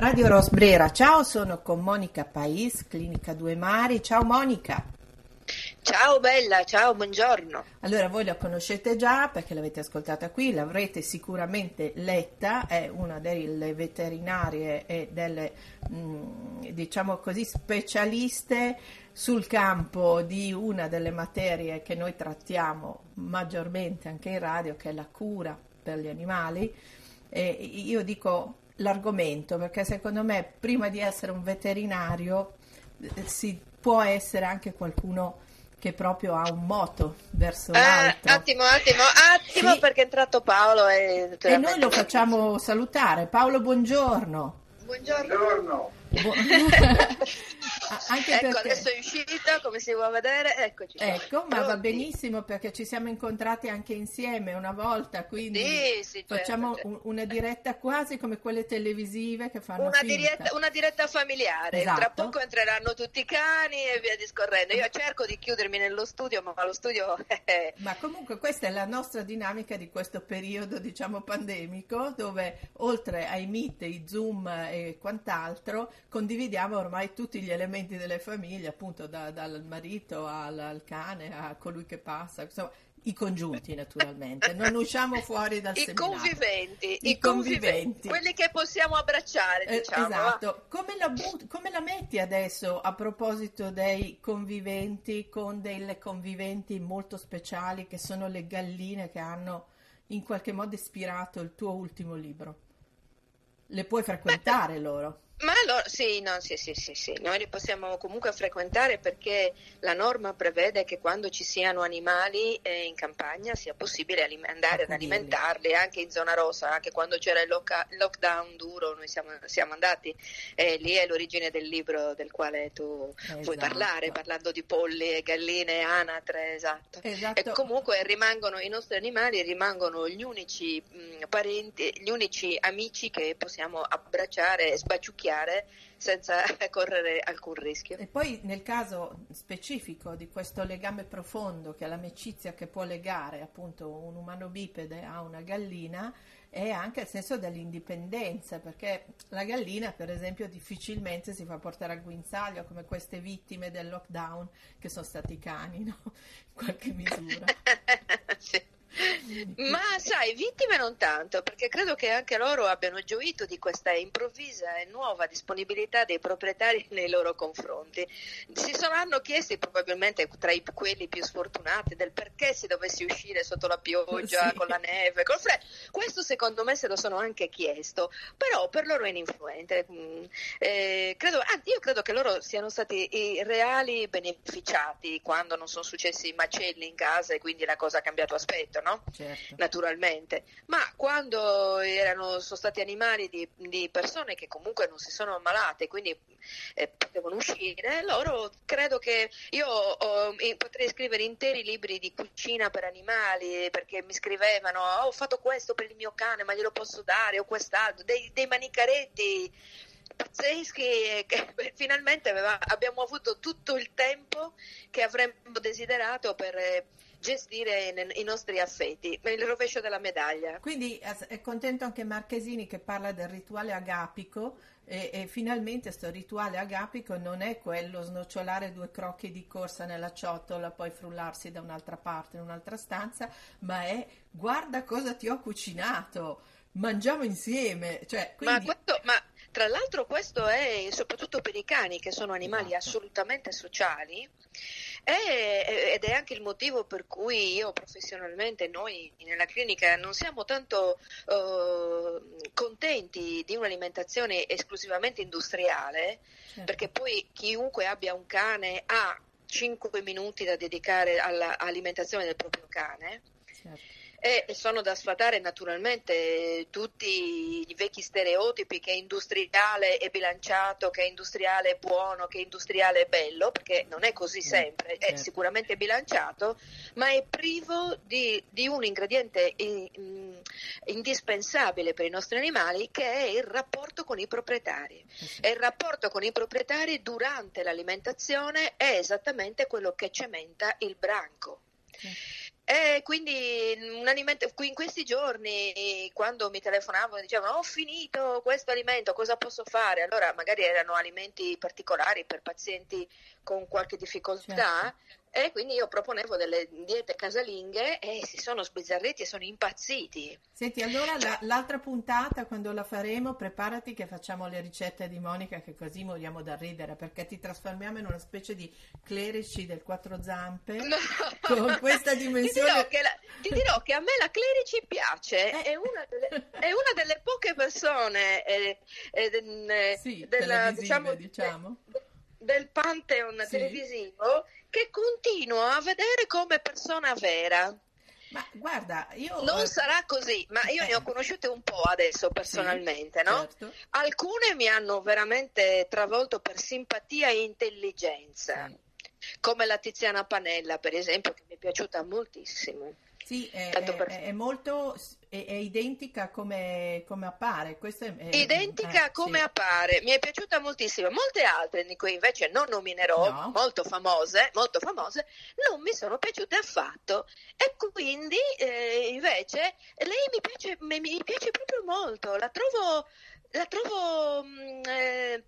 Radio Rosbrera, ciao, sono con Monica Pais, Clinica Due Mari. Ciao Monica. Ciao bella, ciao, buongiorno. Allora, voi la conoscete già perché l'avete ascoltata qui, l'avrete sicuramente letta, è una delle veterinarie e delle, mh, diciamo così, specialiste sul campo di una delle materie che noi trattiamo maggiormente anche in radio, che è la cura per gli animali. E io dico l'argomento perché secondo me prima di essere un veterinario eh, si può essere anche qualcuno che proprio ha un moto verso eh, l'alto. Attimo, attimo, attimo, sì. perché è entrato Paolo e... e noi lo facciamo salutare. Paolo, buongiorno. Buongiorno. buongiorno. Bu- Anche ecco, perché... adesso è uscita, come si può vedere, eccoci. Ecco, ma va benissimo perché ci siamo incontrati anche insieme una volta, quindi sì, sì, certo, facciamo certo. una diretta quasi come quelle televisive che fanno una diretta, una diretta, familiare. Esatto. Tra poco entreranno tutti i cani e via discorrendo. Io cerco di chiudermi nello studio, ma lo studio è... Ma comunque questa è la nostra dinamica di questo periodo, diciamo, pandemico, dove oltre ai meet, i Zoom e quant'altro, condividiamo ormai tutti gli elementi delle famiglie, appunto da, dal marito al, al, cane, a colui che passa, insomma, i congiunti naturalmente, non usciamo fuori dal I seminario. Conviventi, I, I conviventi, conviventi, quelli che possiamo abbracciare, eh, diciamo. esatto. Come la, come la metti adesso a proposito dei conviventi con delle conviventi molto speciali che sono le galline che hanno in qualche modo ispirato il tuo ultimo libro? Le puoi frequentare Beh, loro? Ma allora sì, no, sì, sì, sì, sì, noi li possiamo comunque frequentare perché la norma prevede che quando ci siano animali eh, in campagna sia possibile alim- andare ad alimentarli anche in zona rossa, anche quando c'era il loca- lockdown duro, noi siamo, siamo andati, eh, lì è l'origine del libro del quale tu esatto. puoi parlare, parlando di polli e galline, anatre, esatto. esatto. E comunque rimangono i nostri animali, rimangono gli unici mh, parenti, gli unici amici che possiamo abbracciare e sbaciucchiare senza correre alcun rischio. E poi nel caso specifico di questo legame profondo che è l'amicizia che può legare appunto un umano bipede a una gallina è anche il senso dell'indipendenza, perché la gallina, per esempio, difficilmente si fa portare al guinzaglio come queste vittime del lockdown che sono stati i cani, no? In qualche misura. sì. Ma sai, vittime non tanto, perché credo che anche loro abbiano gioito di questa improvvisa e nuova disponibilità dei proprietari nei loro confronti. Si saranno chiesti probabilmente tra i, quelli più sfortunati del perché si dovesse uscire sotto la pioggia, sì. con la neve, col freddo. Questo secondo me se lo sono anche chiesto, però per loro è ininfluente. Eh, credo, anzi, io credo che loro siano stati i reali beneficiati quando non sono successi i macelli in casa e quindi la cosa ha cambiato aspetto no? Certo. Naturalmente. Ma quando erano, sono stati animali di, di, persone che comunque non si sono ammalate, quindi eh, potevano uscire, loro credo che io oh, potrei scrivere interi libri di cucina per animali, perché mi scrivevano, oh, ho fatto questo per il mio cane, ma glielo posso dare, o quest'altro, dei, dei manicaretti pazzeschi che finalmente aveva, abbiamo avuto tutto il tempo che avremmo desiderato per gestire i nostri affetti, il rovescio della medaglia. Quindi è contento anche Marchesini che parla del rituale agapico e, e finalmente questo rituale agapico non è quello snocciolare due crocchi di corsa nella ciotola, poi frullarsi da un'altra parte in un'altra stanza, ma è guarda cosa ti ho cucinato, mangiamo insieme. Cioè, quindi... ma, questo, ma tra l'altro questo è soprattutto per i cani che sono animali esatto. assolutamente sociali è, ed è anche il motivo per cui io professionalmente, noi nella clinica non siamo tanto uh, contenti di un'alimentazione esclusivamente industriale, certo. perché poi chiunque abbia un cane ha 5 minuti da dedicare all'alimentazione del proprio cane. Certo e sono da sfatare naturalmente tutti i vecchi stereotipi che industriale è bilanciato, che industriale è buono, che industriale è bello, perché non è così sempre, è certo. sicuramente bilanciato, ma è privo di, di un ingrediente in, in, indispensabile per i nostri animali che è il rapporto con i proprietari. E il rapporto con i proprietari durante l'alimentazione è esattamente quello che cementa il branco. E quindi un alimento, in questi giorni, quando mi telefonavano e dicevano ho finito questo alimento, cosa posso fare? Allora magari erano alimenti particolari per pazienti con qualche difficoltà. Certo e quindi io proponevo delle diete casalinghe e si sono sbizzarriti e sono impazziti. Senti, allora la, l'altra puntata, quando la faremo, preparati che facciamo le ricette di Monica, che così moriamo da ridere, perché ti trasformiamo in una specie di clerici del quattro zampe no. con questa dimensione. Ti dirò, che la, ti dirò che a me la clerici piace, eh. è, una delle, è, una delle, poche persone eh, eh, sì, della, diciamo, diciamo. Del pantheon sì. televisivo che continuo a vedere come persona vera. Ma guarda, io... Non sarà così, ma io eh. ne ho conosciute un po' adesso personalmente, sì, no? Certo. Alcune mi hanno veramente travolto per simpatia e intelligenza, sì. come la Tiziana Panella, per esempio, che mi è piaciuta moltissimo. Sì, è, è, è molto è, è, identica come, come appare. È, identica eh, come sì. appare, mi è piaciuta moltissimo. Molte altre di cui invece non nominerò, no. molto famose, molto famose, non mi sono piaciute affatto. E quindi eh, invece lei mi piace, mi piace proprio molto, la trovo, la trovo mm, eh,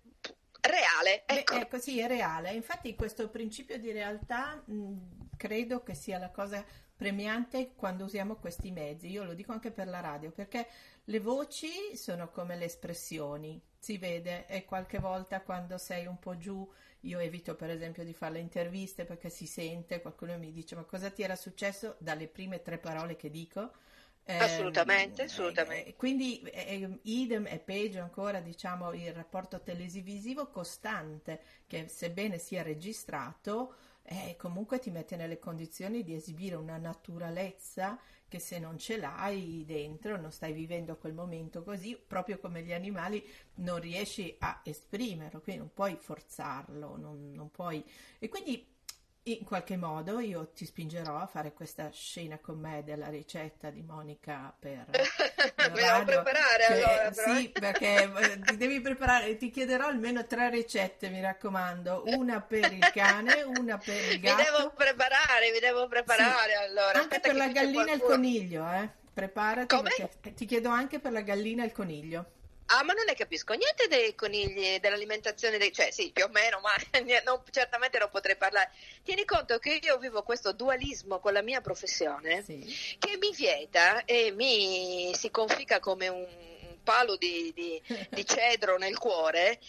reale. Ecco. Beh, ecco, sì, è reale. Infatti questo principio di realtà mh, credo che sia la cosa premiante quando usiamo questi mezzi. Io lo dico anche per la radio, perché le voci sono come le espressioni, si vede e qualche volta quando sei un po' giù, io evito per esempio di fare le interviste perché si sente, qualcuno mi dice ma cosa ti era successo dalle prime tre parole che dico. Assolutamente, eh, assolutamente. Eh, quindi eh, idem e peggio ancora diciamo il rapporto televisivo costante che sebbene sia registrato eh, comunque ti mette nelle condizioni di esibire una naturalezza che se non ce l'hai dentro, non stai vivendo quel momento così, proprio come gli animali, non riesci a esprimerlo, quindi non puoi forzarlo, non, non puoi... E quindi in qualche modo io ti spingerò a fare questa scena con me della ricetta di Monica per mi devo preparare cioè, allora però. sì perché eh, ti devi preparare ti chiederò almeno tre ricette mi raccomando. Una per il cane una per il gatto. mi devo preparare mi devo preparare sì. allora. Anche per la gallina e il coniglio eh. Preparati ti chiedo anche per la gallina e il coniglio Ah, ma non ne capisco niente dei conigli, dell'alimentazione dei... cioè sì, più o meno, ma non, certamente non potrei parlare. Tieni conto che io vivo questo dualismo con la mia professione sì. che mi vieta e mi si confica come un palo di, di, di cedro nel cuore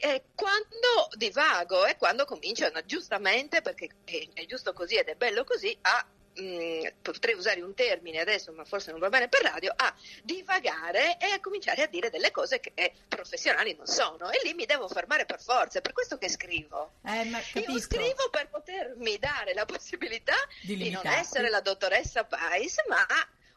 è quando divago e quando cominciano giustamente, perché è giusto così ed è bello così, a mh, mm, potrei usare un termine adesso, ma forse non va bene per radio, a divagare e a cominciare a dire delle cose che professionali non sono. E lì mi devo fermare per forza, è per questo che scrivo. Eh, Io scrivo per potermi dare la possibilità di, di non essere la dottoressa Pais, ma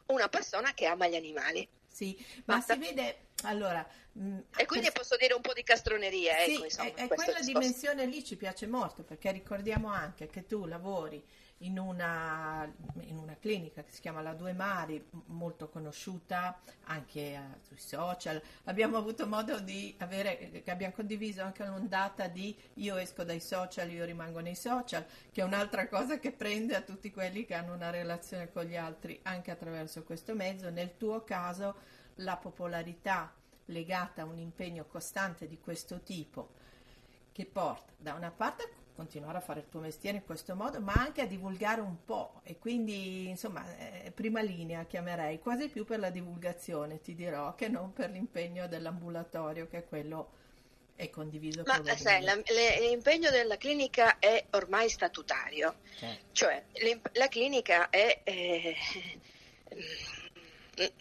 una persona che ama gli animali. Sì, ma Basta. si vede allora. Mh, mm, e quindi per... posso dire un po' di castroneria. Sì, ecco, insomma, e, quella dimensione lì ci piace molto perché ricordiamo anche che tu lavori in una, in una, clinica che si chiama La Due Mari, molto conosciuta anche eh, sui social. Abbiamo avuto modo di avere, che abbiamo condiviso anche un'ondata di io esco dai social, io rimango nei social, che è un'altra cosa che prende a tutti quelli che hanno una relazione con gli altri anche attraverso questo mezzo. Nel tuo caso la popolarità legata a un impegno costante di questo tipo che porta da una parte continuare a fare il tuo mestiere in questo modo, ma anche a divulgare un po' e quindi insomma eh, prima linea chiamerei quasi più per la divulgazione, ti dirò, che non per l'impegno dell'ambulatorio che è quello è condiviso ma sai, la, le, l'impegno della clinica è ormai statutario, certo. cioè la clinica è, eh,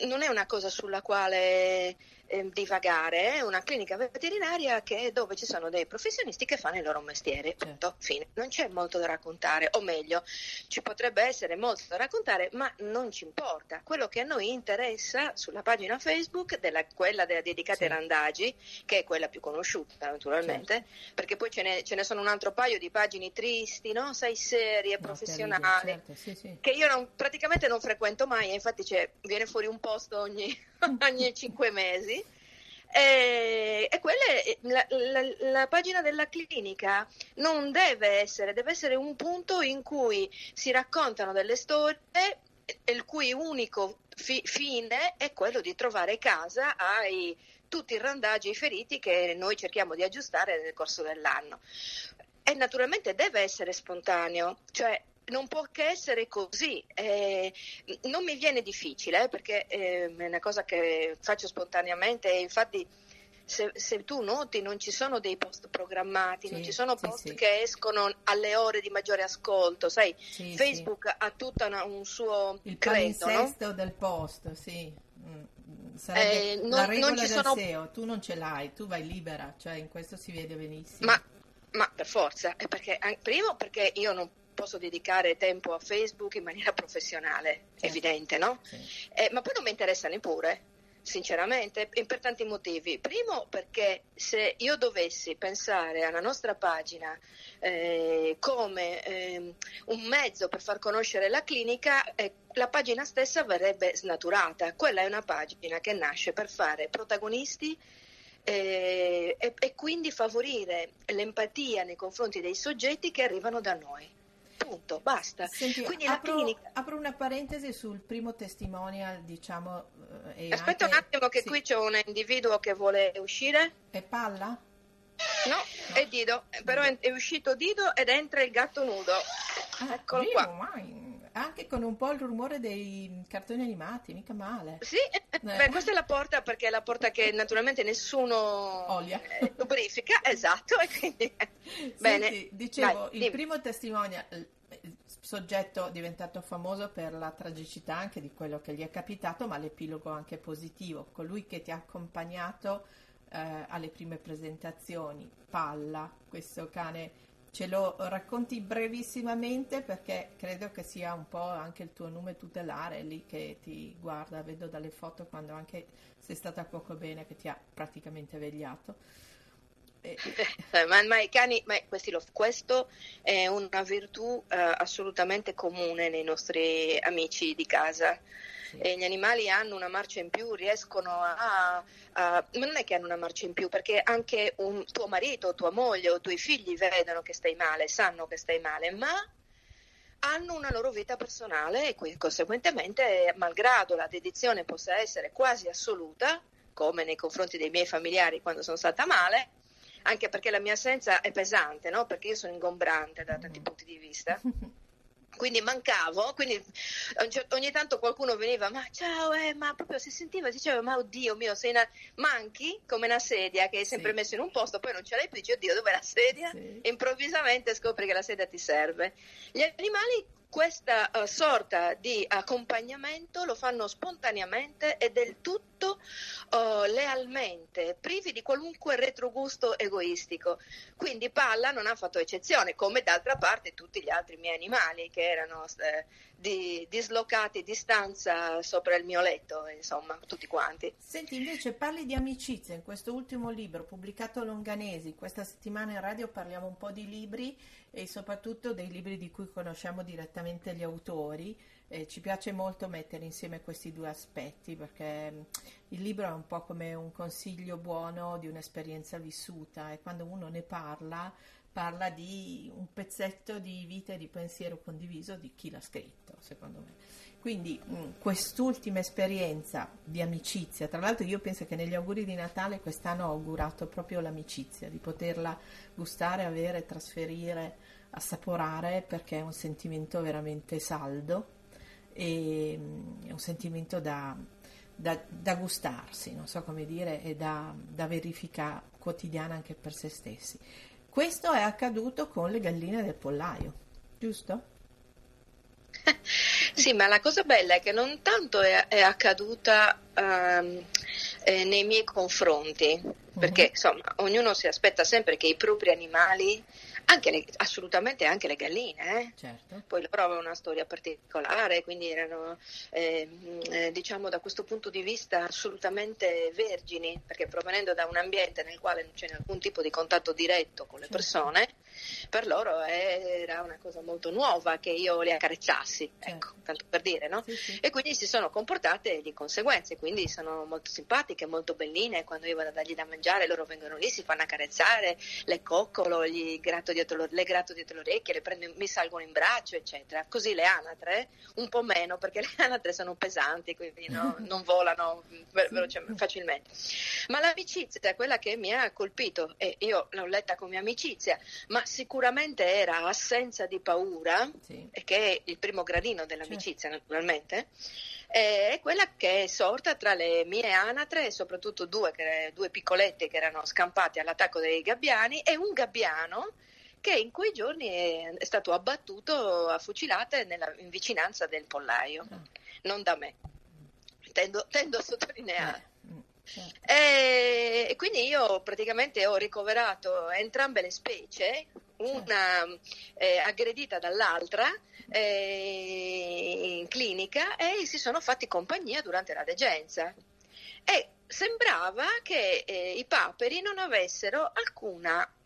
non è una cosa sulla quale eh, divagare, è una clinica veterinaria che, dove ci sono dei professionisti che fanno il loro mestiere. Certo. Punto, fine. Non c'è molto da raccontare, o meglio, ci potrebbe essere molto da raccontare, ma non ci importa. Quello che a noi interessa sulla pagina Facebook, della, quella della dedicata sì. ai randagi, che è quella più conosciuta naturalmente, certo. perché poi ce ne, ce ne, sono un altro paio di pagine tristi, no? sai, serie, no, professionali, certo. sì, sì. che io non, praticamente non frequento mai, infatti viene fuori un post ogni, ogni cinque mesi E, e è, la, la, la, pagina della clinica non deve essere, deve essere un punto in cui si raccontano delle storie il cui unico fi, fine è quello di trovare casa ai tutti i randaggi e i feriti che noi cerchiamo di aggiustare nel corso dell'anno. E naturalmente deve essere spontaneo, cioè non può che essere così. Eh, non mi viene difficile eh, perché eh, è una cosa che faccio spontaneamente e infatti se, se, tu noti non ci sono dei post programmati, sì, non ci sono post sì, che escono alle ore di maggiore ascolto, sai, Facebook ha tutto un suo Il credo, no? del post, sì. Mm, sarebbe eh, non, la regola del sono... SEO, tu non ce l'hai, tu vai libera, cioè in questo si vede benissimo. Ma, ma per forza, perché, primo perché io non posso dedicare tempo a Facebook in maniera professionale, certo. evidente, no? Sì. Eh, ma poi non mi interessa neppure, sinceramente, per tanti motivi. Primo perché se io dovessi pensare alla nostra pagina eh, come eh, un mezzo per far conoscere la clinica, eh, la pagina stessa verrebbe snaturata. Quella è una pagina che nasce per fare protagonisti eh, e, e quindi favorire l'empatia nei confronti dei soggetti che arrivano da noi punto, basta. Senti, apro, clinica... apro, una parentesi sul primo testimonial, diciamo. Eh, Aspetta anche... un attimo che sì. qui c'è un individuo che vuole uscire. È palla? No, è Dido, però è, uscito Dido ed entra il gatto nudo. Ah, Eccolo qua. Mai. Anche con un po' il rumore dei cartoni animati, mica male. Sì, eh. beh, questa è la porta perché è la porta che naturalmente nessuno Olia. Eh, lubrifica, esatto. E quindi... Senti, Bene, dicevo, Dai, il dimmi. primo testimonial, soggetto diventato famoso per la tragicità anche di quello che gli è capitato, ma l'epilogo anche positivo. Colui che ti ha accompagnato eh, alle prime presentazioni, Palla, questo cane ce lo racconti brevissimamente perché credo che sia un po' anche il tuo nome tutelare lì che ti guarda, vedo dalle foto quando anche sei stata poco bene che ti ha praticamente vegliato. E... ma, ma, i cani, ma lo, questo è una virtù eh, assolutamente comune nei nostri amici di casa e gli animali hanno una marcia in più, riescono a, a, Ma non è che hanno una marcia in più, perché anche un tuo marito, tua moglie o i tuoi figli vedono che stai male, sanno che stai male, ma hanno una loro vita personale e quindi conseguentemente, malgrado la dedizione possa essere quasi assoluta, come nei confronti dei miei familiari quando sono stata male, anche perché la mia assenza è pesante, no? perché io sono ingombrante da tanti punti di vista. quindi mancavo, quindi ogni tanto qualcuno veniva, ma ciao, eh, ma proprio si sentiva, diceva, ma oddio mio, sei una... manchi come una sedia che hai sempre sì. messo in un posto, poi non ce l'hai più, dici, oddio, dov'è la sedia? Sì. E improvvisamente scopri che la sedia ti serve. Gli animali questa uh, sorta di accompagnamento lo fanno spontaneamente e del tutto uh, lealmente, privi di qualunque retrogusto egoistico. Quindi Palla non ha fatto eccezione, come d'altra parte tutti gli altri miei animali che erano eh, di, dislocati di stanza sopra il mio letto, insomma, tutti quanti. Senti, invece parli di amicizia in questo ultimo libro pubblicato a Longanesi, questa settimana in radio parliamo un po' di libri e soprattutto dei libri di cui conosciamo direttamente gli autori. Eh, ci piace molto mettere insieme questi due aspetti perché mm, il libro è un po' come un consiglio buono di un'esperienza vissuta e quando uno ne parla parla di un pezzetto di vita e di pensiero condiviso di chi l'ha scritto, secondo me. Quindi mm, quest'ultima esperienza di amicizia, tra l'altro io penso che negli auguri di Natale quest'anno ho augurato proprio l'amicizia, di poterla gustare, avere, trasferire, assaporare, perché è un sentimento veramente saldo e mh, è un sentimento da, da, da, gustarsi, non so come dire, e da, da verifica quotidiana anche per se stessi. Questo è accaduto con le galline del pollaio, giusto? Sì, ma la cosa bella è che non tanto è, è accaduta um, eh, nei miei confronti, perché uh-huh. insomma ognuno si aspetta sempre che i propri animali anche le, assolutamente anche le galline. Eh? Certo. Poi loro avevano una storia particolare, quindi erano, eh, eh, diciamo, da questo punto di vista assolutamente vergini, perché provenendo da un ambiente nel quale non c'è alcun tipo di contatto diretto con le certo. persone, per loro era una cosa molto nuova che io le accarezzassi, certo. ecco, tanto per dire, no? Sì, sì. E quindi si sono comportate di conseguenze, quindi sono molto simpatiche, molto belline, quando io vado a dargli da mangiare loro vengono lì, si fanno accarezzare, le coccolo, gli gratto dietro, le gratto dietro le orecchie, le prendo, mi salgono in braccio, eccetera. Così le anatre, un po' meno, perché le anatre sono pesanti, quindi no, non volano facilmente. Ma l'amicizia è quella che mi ha colpito, e io l'ho letta come amicizia, ma sicuramente era assenza di paura, sì. che è il primo gradino dell'amicizia certo. naturalmente, è quella che è sorta tra le mie anatre, soprattutto due, due piccolette che erano scampate all'attacco dei gabbiani, e un gabbiano che in quei giorni è, è stato abbattuto a fucilate nella, in vicinanza del pollaio, mm. non da me. Tendo, tendo a sottolineare. Mm. Certo. E quindi io praticamente ho ricoverato entrambe le specie, una eh, aggredita dall'altra eh, in clinica e si sono fatti compagnia durante la degenza. E sembrava che eh, i paperi non avessero alcuna eh,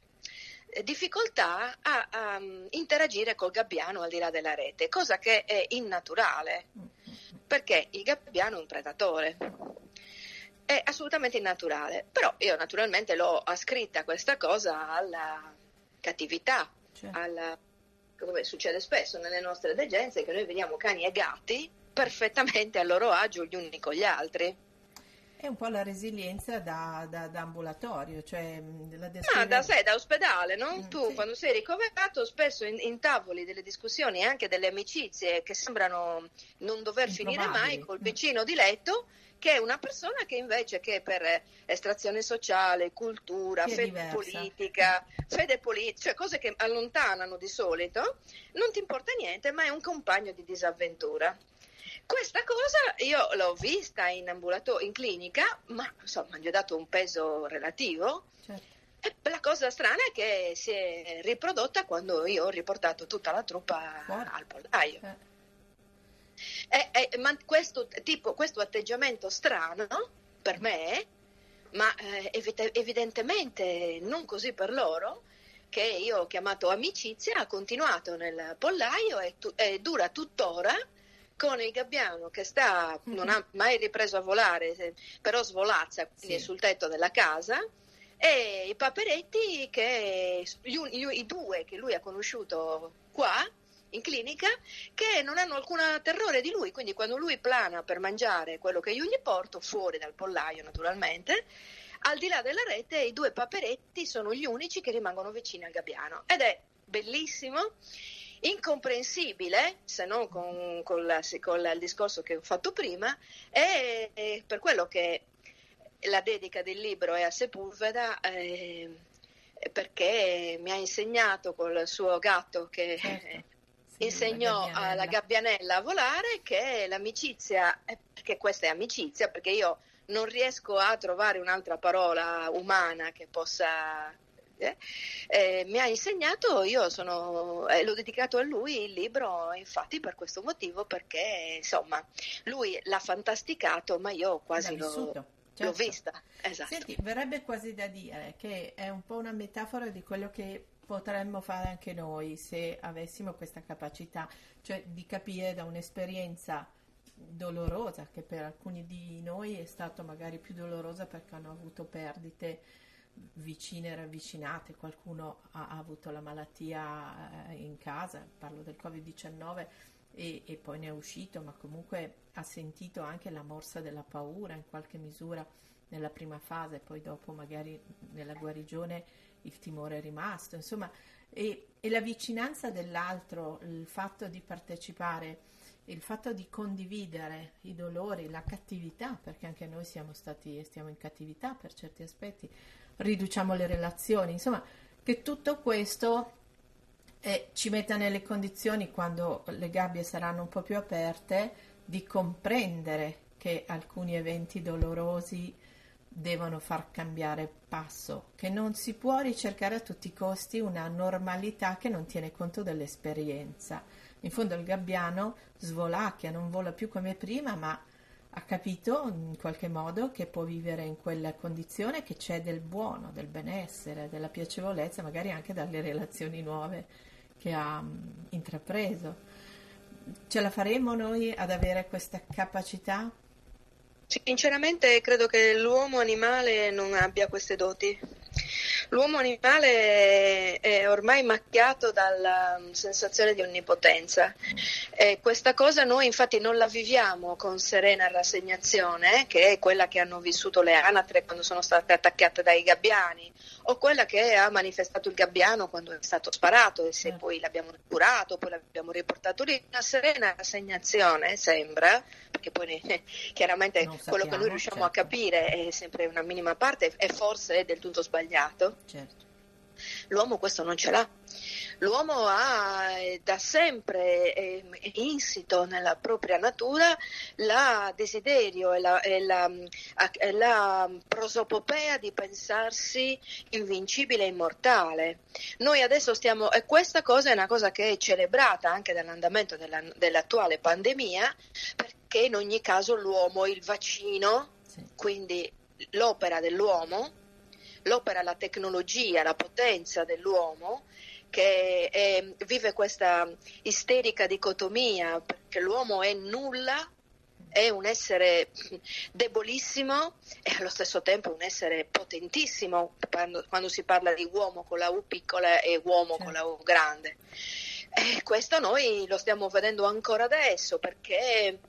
difficoltà a, a, interagire col gabbiano al di là della rete, cosa che è innaturale, perché il gabbiano è un predatore. È assolutamente innaturale, però io naturalmente l'ho ascritta questa cosa alla cattività, certo. alla, come succede spesso nelle nostre degenze, che noi vediamo cani e gatti perfettamente a loro agio gli uni con gli altri. È un po' la resilienza da, da, da ambulatorio, cioè la descrive... Ma da sé, da ospedale, no? Mm, tu sì. quando sei ricoverato spesso in, in, tavoli delle discussioni e anche delle amicizie che sembrano non dover finire mai col vicino di letto che è una persona che invece che per estrazione sociale, cultura, fede diversa. politica, fede politica, cioè cose che allontanano di solito, non ti importa niente, ma è un compagno di disavventura. Questa cosa io l'ho vista in ambulatorio, in clinica, ma insomma gli ho dato un peso relativo. Certo. E la cosa strana è che si è riprodotta quando io ho riportato tutta la truppa Fuori. al pollaio. Eh. E, e, ma questo, tipo, questo atteggiamento strano per me, ma eh, evidentemente non così per loro, che io ho chiamato amicizia, ha continuato nel pollaio e, tu, e dura tuttora con il gabbiano che sta, non ha mai ripreso a volare, però svolazza sì. sul tetto della casa e i paperetti che gli, gli, i due che lui ha conosciuto qua in clinica che non hanno alcun terrore di lui, quindi quando lui plana per mangiare quello che io gli porto, fuori dal pollaio naturalmente, al di là della rete i due paperetti sono gli unici che rimangono vicini al gabbiano ed è bellissimo incomprensibile, se non con, con, la, con il discorso che ho fatto prima, è, è, per quello che la dedica del libro è a Sepulveda, eh, perché mi ha insegnato col suo gatto che certo. Insegnò alla gabbianella. A volare che l'amicizia, perché questa è amicizia, perché io non riesco a trovare un'altra parola umana che possa eh, eh, mi ha insegnato, io sono, eh, l'ho dedicato a lui il libro, infatti per questo motivo, perché insomma lui l'ha fantasticato, ma io quasi l'ho, certo. l'ho, vista. Esatto. Senti, verrebbe quasi da dire che è un po' una metafora di quello che potremmo fare anche noi se avessimo questa capacità, cioè di capire da un'esperienza dolorosa che per alcuni di noi è stata magari più dolorosa perché hanno avuto perdite vicine ravvicinate, qualcuno ha, ha avuto la malattia eh, in casa, parlo del Covid-19 e, e, poi ne è uscito, ma comunque ha sentito anche la morsa della paura in qualche misura nella prima fase, poi dopo magari nella guarigione il timore è rimasto, insomma, e, e la vicinanza dell'altro, il fatto di partecipare, il fatto di condividere i dolori, la cattività, perché anche noi siamo stati e stiamo in cattività per certi aspetti, riduciamo le relazioni, insomma, che tutto questo eh, ci metta nelle condizioni, quando le gabbie saranno un po' più aperte, di comprendere che alcuni eventi dolorosi devono far cambiare passo, che non si può ricercare a tutti i costi una normalità che non tiene conto dell'esperienza. In fondo il gabbiano svolacchia, non vola più come prima, ma ha capito in qualche modo che può vivere in quella condizione che c'è del buono, del benessere, della piacevolezza, magari anche dalle relazioni nuove che ha intrapreso. Ce la faremo noi ad avere questa capacità Sinceramente credo che l'uomo animale non abbia queste doti. L'uomo animale è ormai macchiato dalla sensazione di onnipotenza. E questa cosa noi infatti non la viviamo con serena rassegnazione, che è quella che hanno vissuto le anatre quando sono state attaccate dai gabbiani o quella che ha manifestato il gabbiano quando è stato sparato e se mm. poi l'abbiamo curato, poi l'abbiamo riportato lì. Una serena rassegnazione sembra, perché poi ne, chiaramente sappiamo, quello che noi riusciamo certo. a capire è sempre una minima parte e forse è del tutto sbagliato. Certo. L'uomo questo non ce l'ha. L'uomo ha eh, da sempre eh, insito nella propria natura la desiderio e la, e la, e la prosopopea di pensarsi invincibile e immortale. Noi adesso stiamo, e questa cosa è una cosa che è celebrata anche dall'andamento della, dell'attuale pandemia, perché in ogni caso l'uomo, il vaccino, sì. quindi l'opera dell'uomo, l'opera, la tecnologia, la potenza dell'uomo che è, vive questa isterica dicotomia perché l'uomo è nulla è un essere debolissimo e allo stesso tempo un essere potentissimo quando, si parla di uomo con la U piccola e uomo con la U grande. E questo noi lo stiamo vedendo ancora adesso perché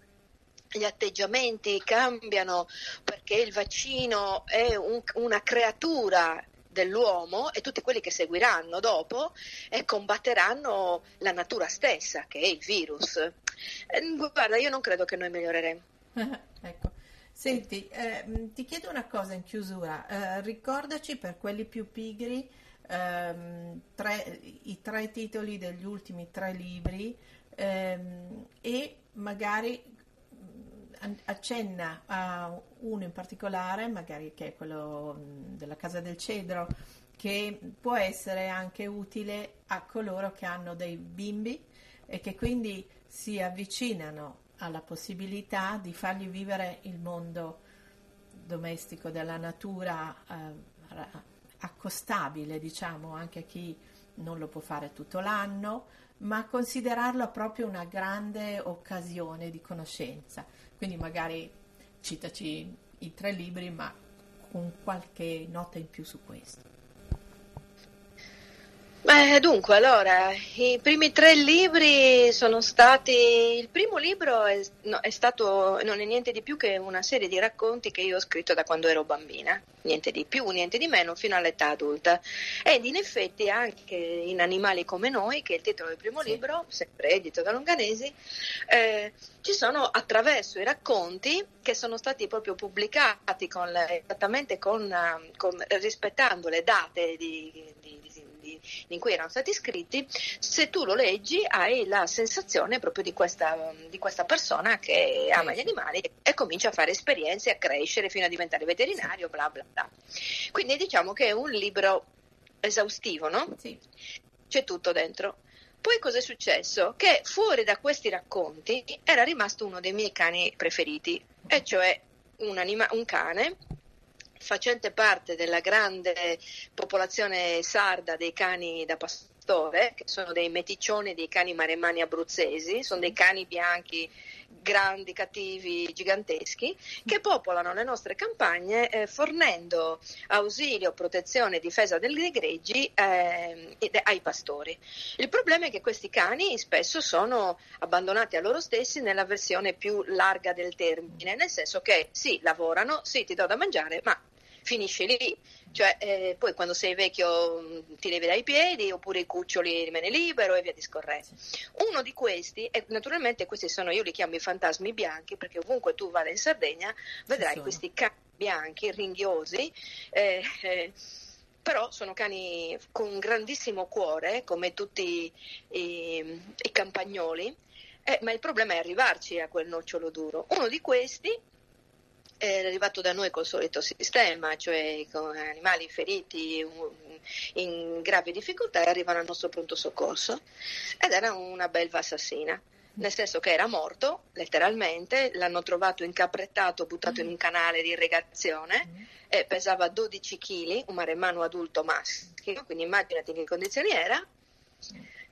gli atteggiamenti cambiano perché il vaccino è un, una creatura dell'uomo e tutti quelli che seguiranno dopo e combatteranno la natura stessa, che è il virus. Eh, guarda, io non credo che noi miglioreremo. ecco. Senti, eh, ti chiedo una cosa in chiusura. Eh, ricordaci per quelli più pigri ehm, tre, i tre titoli degli ultimi tre libri ehm, e magari accenna a uno in particolare, magari che è quello della Casa del Cedro, che può essere anche utile a coloro che hanno dei bimbi e che quindi si avvicinano alla possibilità di fargli vivere il mondo domestico della natura eh, accostabile, diciamo, anche a chi non lo può fare tutto l'anno, ma considerarlo proprio una grande occasione di conoscenza. Quindi magari citaci i tre libri, ma con qualche nota in più su questo. Beh, dunque, allora, i primi tre libri sono stati. Il primo libro è, no, è, stato, non è niente di più che una serie di racconti che io ho scritto da quando ero bambina, niente di più, niente di meno, fino all'età adulta. Ed in effetti anche in Animali come noi, che è il titolo del primo sì. libro, sempre edito da Longanesi, eh, ci sono attraverso i racconti che sono stati proprio pubblicati con, esattamente con, con, rispettando le date di, di, di in cui erano stati scritti, se tu lo leggi hai la sensazione proprio di questa, di questa persona che ama gli animali e comincia a fare esperienze, a crescere fino a diventare veterinario, bla bla bla. Quindi diciamo che è un libro esaustivo, no? Sì. C'è tutto dentro. Poi cosa è successo? Che fuori da questi racconti era rimasto uno dei miei cani preferiti, e cioè un, anima- un cane facente parte della grande popolazione sarda dei cani da pastore, che sono dei meticcioni dei cani maremmani abruzzesi, sono dei cani bianchi grandi, cattivi, giganteschi, che popolano le nostre campagne eh, fornendo ausilio, protezione e difesa dei greggi eh, ai pastori. Il problema è che questi cani spesso sono abbandonati a loro stessi nella versione più larga del termine, nel senso che sì, lavorano, sì, ti do da mangiare, ma finisce lì. Cioè, eh, poi quando sei vecchio mm, ti levi dai piedi oppure i cuccioli rimane libero e via discorrendo. Uno di questi, e naturalmente questi sono, io li chiamo i fantasmi bianchi perché ovunque tu vada in Sardegna vedrai questi cani bianchi, ringhiosi, eh, eh, però sono cani con grandissimo cuore come tutti i, i campagnoli, eh, ma il problema è arrivarci a quel nocciolo duro. Uno di questi è arrivato da noi col solito sistema, cioè con animali feriti in gravi difficoltà e arrivano al nostro pronto soccorso ed era una belva assassina nel senso che era morto, letteralmente, l'hanno trovato incaprettato, buttato in un canale di irrigazione e pesava 12 kg, un maremmano adulto maschio, quindi immaginati in che condizioni era.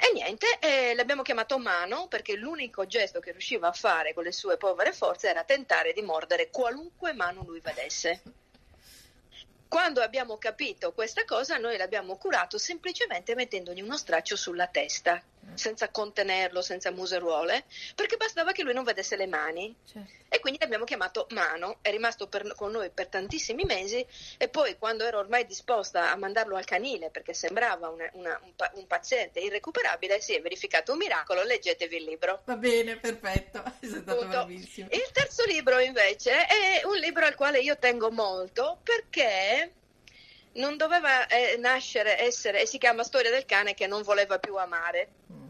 E niente, eh, l'abbiamo chiamato mano perché l'unico gesto che riusciva a fare con le sue povere forze era tentare di mordere qualunque mano lui vedesse. Quando abbiamo capito questa cosa, noi l'abbiamo curato semplicemente mettendogli uno straccio sulla testa senza contenerlo, senza museruole, perché bastava che lui non vedesse le mani. Certo. E quindi l'abbiamo chiamato Mano, è rimasto per, con noi per tantissimi mesi e poi quando ero ormai disposta a mandarlo al canile perché sembrava una, una, un, un, paziente irrecuperabile, si è verificato un miracolo, leggetevi il libro. Va bene, perfetto, è stato bravissimo. Il terzo libro invece è un libro al quale io tengo molto perché non doveva eh, nascere, essere, e si chiama Storia del cane che non voleva più amare. Mm.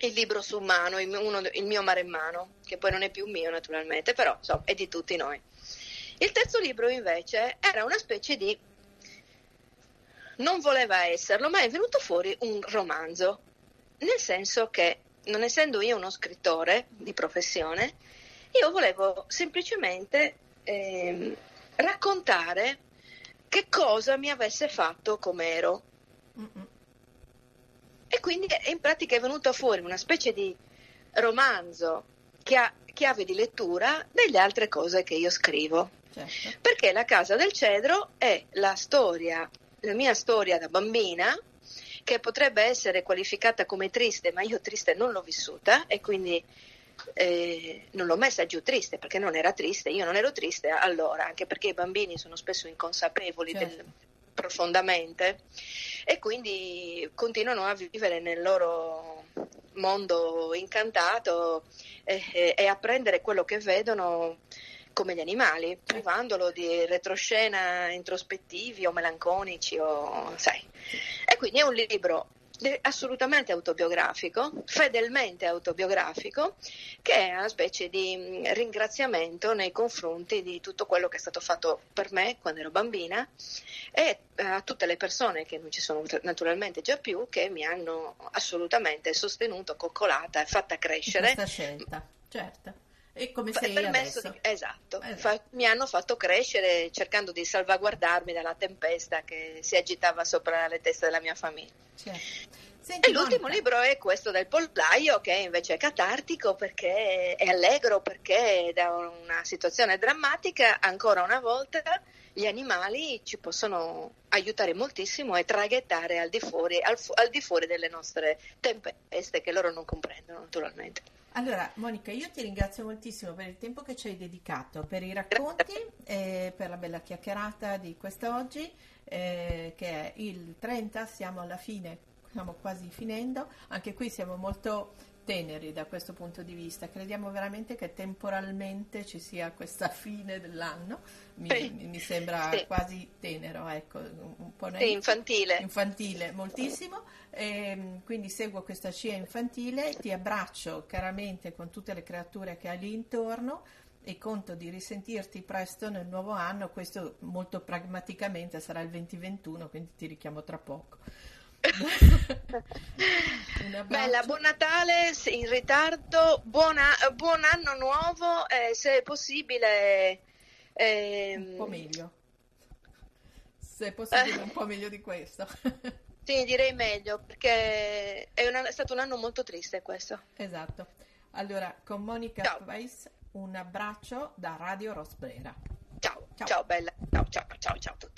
Il libro su mano, il, uno, il mio maremmano, che poi non è più mio naturalmente, però insomma, è di tutti noi. Il terzo libro invece era una specie di... non voleva esserlo, ma è venuto fuori un romanzo, nel senso che, non essendo io uno scrittore di professione, io volevo semplicemente eh, raccontare che cosa mi avesse fatto com'ero. Mm-mm. E quindi in pratica è venuta fuori una specie di romanzo che ha chiave di lettura delle altre cose che io scrivo. Certo. Perché La Casa del Cedro è la storia, la mia storia da bambina, che potrebbe essere qualificata come triste, ma io triste non l'ho vissuta e quindi eh, non l'ho messa giù triste perché non era triste, io non ero triste allora, anche perché i bambini sono spesso inconsapevoli certo. del, profondamente e quindi continuano a vivere nel loro mondo incantato e, e, e a prendere quello che vedono come gli animali, privandolo di retroscena introspettivi o melanconici o sai. E quindi è un libro assolutamente autobiografico, fedelmente autobiografico, che è una specie di mm, ringraziamento nei confronti di tutto quello che è stato fatto per me quando ero bambina e eh, a tutte le persone che non ci sono naturalmente già più, che mi hanno assolutamente sostenuto, coccolata e fatta crescere. Questa scelta, certo. E come sei adesso? Di, esatto, esatto. Fa, mi hanno fatto crescere cercando di salvaguardarmi dalla tempesta che si agitava sopra le teste della mia famiglia. Certo. Senti, e l'ultimo Monica. libro è questo del pollaio che invece è catartico perché è allegro perché da una situazione drammatica ancora una volta gli animali ci possono aiutare moltissimo e traghettare al di fuori, al, al di fuori delle nostre tempeste che loro non comprendono naturalmente. Allora, Monica, io ti ringrazio moltissimo per il tempo che ci hai dedicato, per i racconti e per la bella chiacchierata di quest'oggi, eh, che è il 30, siamo alla fine, stiamo quasi finendo, anche qui siamo molto teneri da questo punto di vista, crediamo veramente che temporalmente ci sia questa fine dell'anno, mi, sì. mi sembra sì. quasi tenero, ecco, un po' sì, infantile. infantile moltissimo, e, ehm, quindi seguo questa scia infantile, ti abbraccio caramente con tutte le creature che hai lì intorno e conto di risentirti presto nel nuovo anno, questo molto pragmaticamente sarà il 2021, quindi ti richiamo tra poco. Bella, buon Natale in ritardo, buona, buon anno nuovo, eh, se è possibile. Eh, un po' meglio. Se è possibile, un po' meglio di questo. sì, direi meglio perché è, una, è, stato un anno molto triste questo. Esatto. Allora, con Monica Weiss, un abbraccio da Radio Rosbrera. Ciao, ciao, ciao bella. Ciao, ciao, ciao, ciao a tutti.